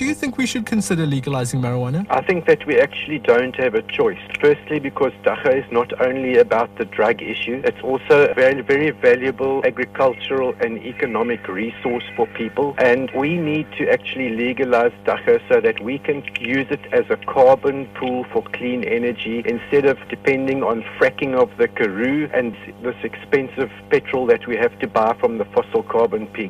Do you think we should consider legalizing marijuana? I think that we actually don't have a choice. Firstly, because dagga is not only about the drug issue, it's also a very, very valuable agricultural and economic resource for people. And we need to actually legalize dagga so that we can use it as a carbon pool for clean energy instead of depending on fracking of the Karoo and this expensive petrol that we have to buy from the fossil carbon pig.